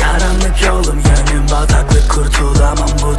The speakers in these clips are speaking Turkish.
Karanlık yolum yönüm bataklık kurtulamam. Bu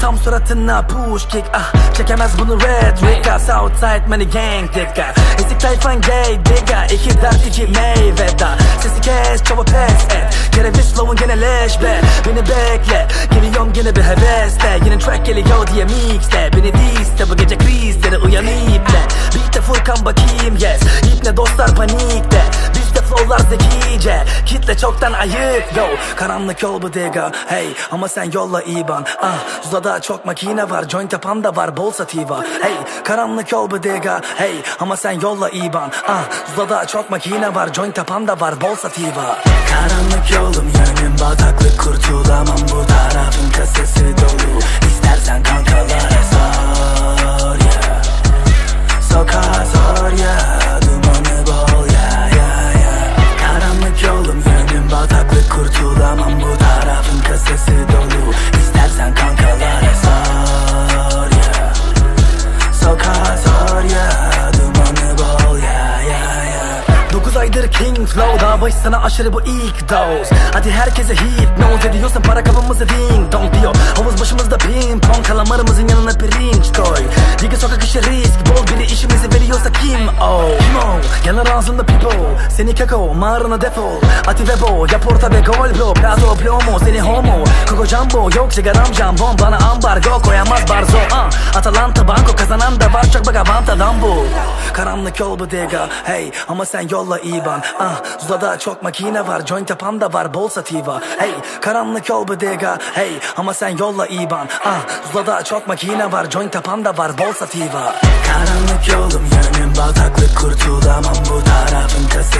tam suratına push kick ah Çekemez bunu red Rika Southside money gang dikkat Ezik tayfan gay digga İki dert iki meyveda Sesi kes çaba pes et. Kereviz flow'un gene leş be. Beni bekle Geliyorum gene bir hevesle. Yine track geliyor diye mixle Beni diste bu gece krizleri uyan iple Beat'te Furkan bakayım yes. İple dostlar panikte Flow'lar zekice Kitle çoktan ayık. Yo Karanlık yol bu diga hey Ama sen yolla iban. Ah Zula'da çok makine var Joint yapan da var bol sativa hey Karanlık yol bu diga hey Ama sen yolla iban. Ah Zula'da çok makine var Joint yapan da var bol sativa Karanlık yolum yönüm bataklık kurtulamam. Bu tarafın kasası dolu 9 aydır king flow. Daha baş sana aşırı bu ilk dose. Hadi herkese hipnoz ediyorsan para kafamızı ding dong diyor. Havuz başımızda ping pong. Kalamarımızın yanına pirinç koy. Digi sokak işi risk. Bol biri işimizi veriyorsa kim o Kim o yanar ağzında pipo Seni keko mağarana defol Ati vebo yap orta ve gol bro. Plato plomo seni homo. Koko jumbo yok sigaram jambon Bana ambargo koyamaz barzo. Uh. Atalanta banko kazanan da var. Çok bak avantadan bu Karanlık yol bu diga hey Ama sen yolla iban ah Zula'da çok makine var. Joint yapan da var bol sativa. Hey Karanlık yol bu diga hey Ama sen yolla iban ah Zula'da çok makine var. Joint yapan da var bol sativa. Karanlık yolum yönüm bataklık kurtulamam bu tarafın kasası dolu